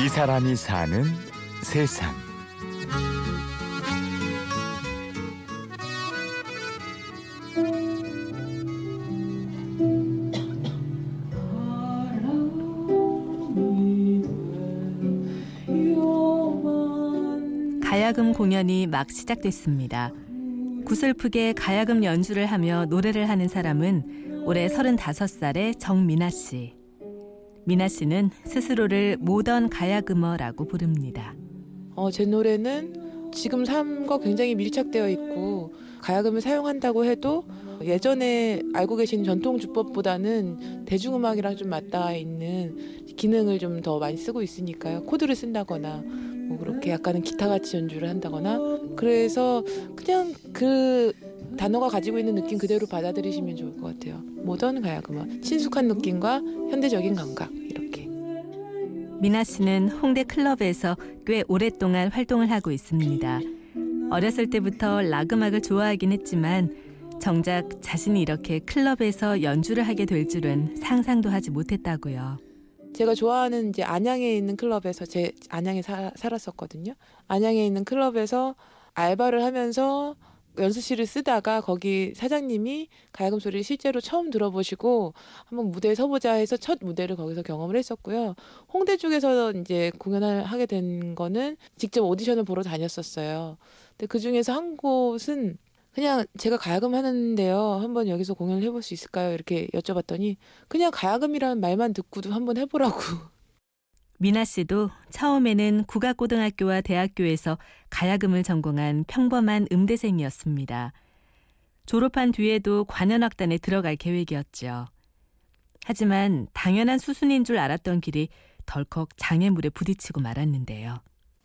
이 사람이 사는 세상. 가야금 공연이 막 시작됐습니다. 구슬프게 가야금 연주를 하며 노래를 하는 사람은 올해 35살의 정미나 씨. 미나 씨는 스스로를 모던 가야금어라고 부릅니다. 어, 제 노래는 지금 삶과 굉장히 밀착되어 있고 가야금을 사용한다고 해도 예전에 알고 계신 전통 주법보다는 대중음악이랑 좀 맞닿아 있는 기능을 좀 더 많이 쓰고 있으니까요. 코드를 쓴다거나 뭐 그렇게 약간은 기타같이 연주를 한다거나 그래서 그냥 그 단어가 가지고 있는 느낌 그대로 받아들이시면 좋을 것 같아요. 모던 가야금은 친숙한 느낌과 현대적인 감각. 미나 씨는 홍대 클럽에서 꽤 오랫동안 활동을 하고 있습니다. 어렸을 때부터 락 음악을 좋아하긴 했지만 정작 자신이 이렇게 클럽에서 연주를 하게 될 줄은 상상도 하지 못했다고요. 제가 좋아하는 이제 안양에 있는 클럽에서 제 안양에 사, 살았었거든요. 안양에 있는 클럽에서 알바를 하면서 연습실을 쓰다가 거기 사장님이 가야금 소리를 실제로 처음 들어보시고 한번 무대에 서보자 해서 첫 무대를 거기서 경험을 했었고요. 홍대 쪽에서 이제 공연을 하게 된 거는 직접 오디션을 보러 다녔었어요. 근데 그 중에서 한 곳은 그냥 제가 가야금 하는데요. 한번 여기서 공연을 해볼 수 있을까요? 이렇게 여쭤봤더니 그냥 가야금이라는 말만 듣고도 한번 해보라고. 미나 씨도 처음에는 국악고등학교와 대학교에서 가야금을 전공한 평범한 음대생이었습니다. 졸업한 뒤에도 관현악단에 들어갈 계획이었죠. 하지만 당연한 수순인 줄 알았던 길이 덜컥 장애물에 부딪히고 말았는데요.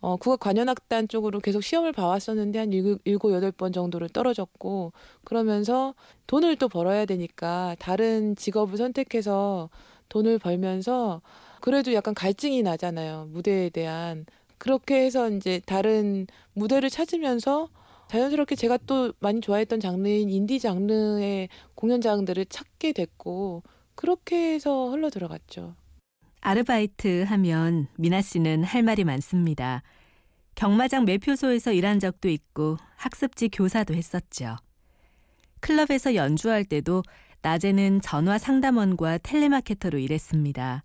어, 국악 관현악단 쪽으로 계속 시험을 봐왔었는데 한 일곱, 여덟 번 정도를 떨어졌고 그러면서 돈을 또 벌어야 되니까 다른 직업을 선택해서 돈을 벌면서 그래도 약간 갈증이 나잖아요. 무대에 대한. 그렇게 해서 이제 다른 무대를 찾으면서 자연스럽게 제가 또 많이 좋아했던 장르인 인디 장르의 공연장들을 찾게 됐고 그렇게 해서 흘러 들어갔죠. 아르바이트 하면 미나 씨는 할 말이 많습니다. 경마장 매표소에서 일한 적도 있고 학습지 교사도 했었죠. 클럽에서 연주할 때도 낮에는 전화 상담원과 텔레마케터로 일했습니다.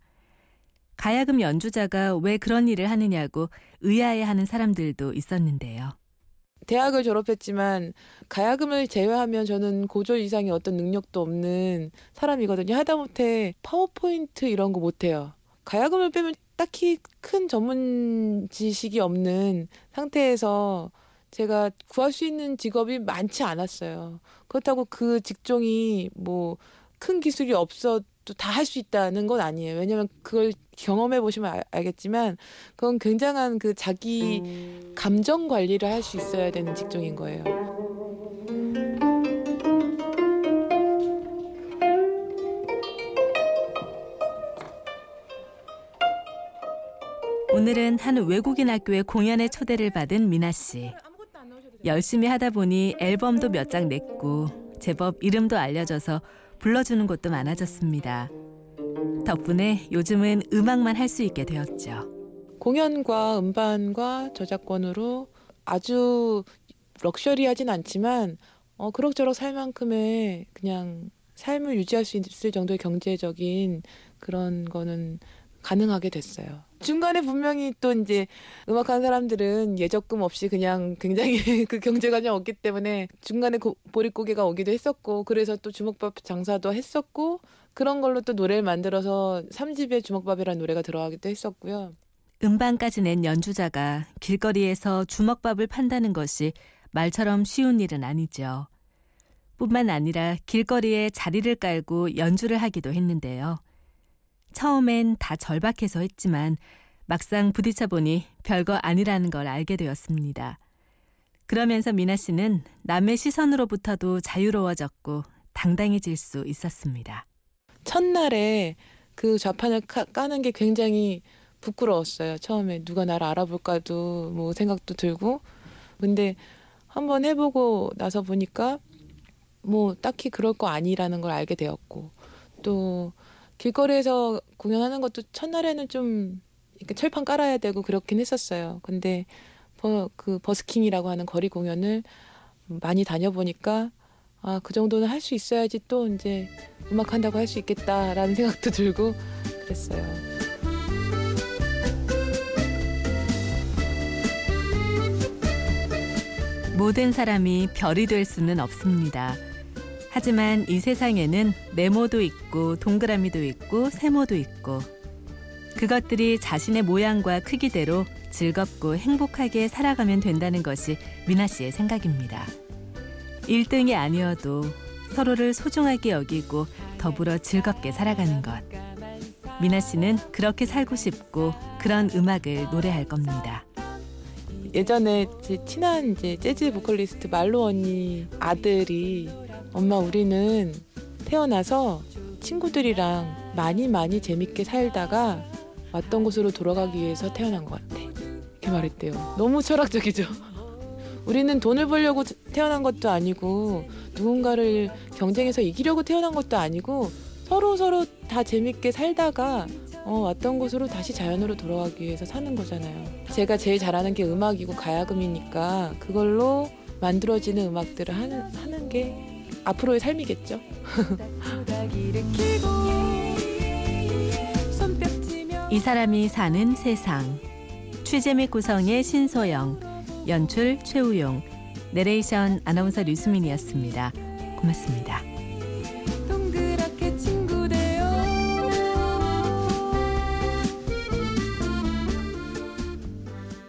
가야금 연주자가 왜 그런 일을 하느냐고 의아해하는 사람들도 있었는데요. 대학을 졸업했지만 가야금을 제외하면 저는 고졸 이상의 어떤 능력도 없는 사람이거든요. 하다못해 파워포인트 이런 거 못해요. 가야금을 빼면 딱히 큰 전문 지식이 없는 상태에서 제가 구할 수 있는 직업이 많지 않았어요. 그렇다고 그 직종이 뭐 큰 기술이 없어 도다할 수 있다는 건 아니에요. 왜냐면 그걸 경험해 보시면 알, 겠지만 그건 굉장한 그 자기 감정 관리를 할 수 있어야 되는 직종인 거예요. 오늘은 한 외국인 학교에 공연에 초대를 받은 미나 씨. 열심히 하다 보니 앨범도 몇 장 냈고 제법 이름도 알려져서 불러주는 곳도 많아졌습니다. 덕분에 요즘은 음악만 할 수 있게 되었죠. 공연과 음반과 저작권으로 아주 럭셔리하진 않지만 어, 그럭저럭 살 만큼의 그냥 삶을 유지할 수 있을 정도의 경제적인 그런 거는 가능하게 됐어요. 중간에 분명히 또 이제 음악하는 사람들은 예적금 없이 그냥 굉장히 그 경제관념 없기 때문에 중간에 고, 보릿고개가 오기도 했었고 그래서 또 주먹밥 장사도 했었고 그런 걸로 또 노래를 만들어서 3집에 주먹밥이라는 노래가 들어가기도 했었고요. 음반까지 낸 연주자가 길거리에서 주먹밥을 판다는 것이 말처럼 쉬운 일은 아니죠. 뿐만 아니라 길거리에 자리를 깔고 연주를 하기도 했는데요. 처음엔 다 절박해서 했지만 막상 부딪혀 보니 별거 아니라는 걸 알게 되었습니다. 그러면서 미나 씨는 남의 시선으로부터도 자유로워졌고 당당해질 수 있었습니다. 첫날에 그 좌판을 까 는 게 굉장히 부끄러웠어요. 처음에 누가 나를 알아볼까도 뭐 생각도 들고. 근데 한번 해보고 나서 보니까 뭐 딱히 그럴 거 아니라는 걸 알게 되었고 또 길거리에서 공연하는 것도 첫날에는 좀 이렇게 철판 깔아야 되고 그렇긴 했었어요. 근데 버, 그 버스킹이라고 하는 거리 공연을 많이 다녀보니까 아, 그 정도는 할 수 있어야지 또 이제 음악 한다고 할 수 있겠다라는 생각도 들고 그랬어요. 모든 사람이 별이 될 수는 없습니다. 하지만 이 세상에는 네모도 있고 동그라미도 있고 세모도 있고 그것들이 자신의 모양과 크기대로 즐겁고 행복하게 살아가면 된다는 것이 미나 씨의 생각입니다. 1등이 아니어도 서로를 소중하게 여기고 더불어 즐겁게 살아가는 것. 미나 씨는 그렇게 살고 싶고 그런 음악을 노래할 겁니다. 예전에 제 친한 이제 재즈 보컬리스트 말로 언니 아들이 엄마 우리는 태어나서 친구들이랑 많이 많이 재밌게 살다가 왔던 곳으로 돌아가기 위해서 태어난 것 같아. 이렇게 말했대요. 너무 철학적이죠. 우리는 돈을 벌려고 태어난 것도 아니고 누군가를 경쟁해서 이기려고 태어난 것도 아니고 서로 서로 다 재밌게 살다가 어, 왔던 곳으로 다시 자연으로 돌아가기 위해서 사는 거잖아요. 제가 제일 잘하는 게 음악이고 가야금이니까 그걸로 만들어지는 음악들을 하는, 하는 게 앞으로의 삶이겠죠. 이 사람이 사는 세상. 취재 및 구성의 신소영, 연출 최우용, 내레이션 아나운서 류수민이었습니다. 고맙습니다.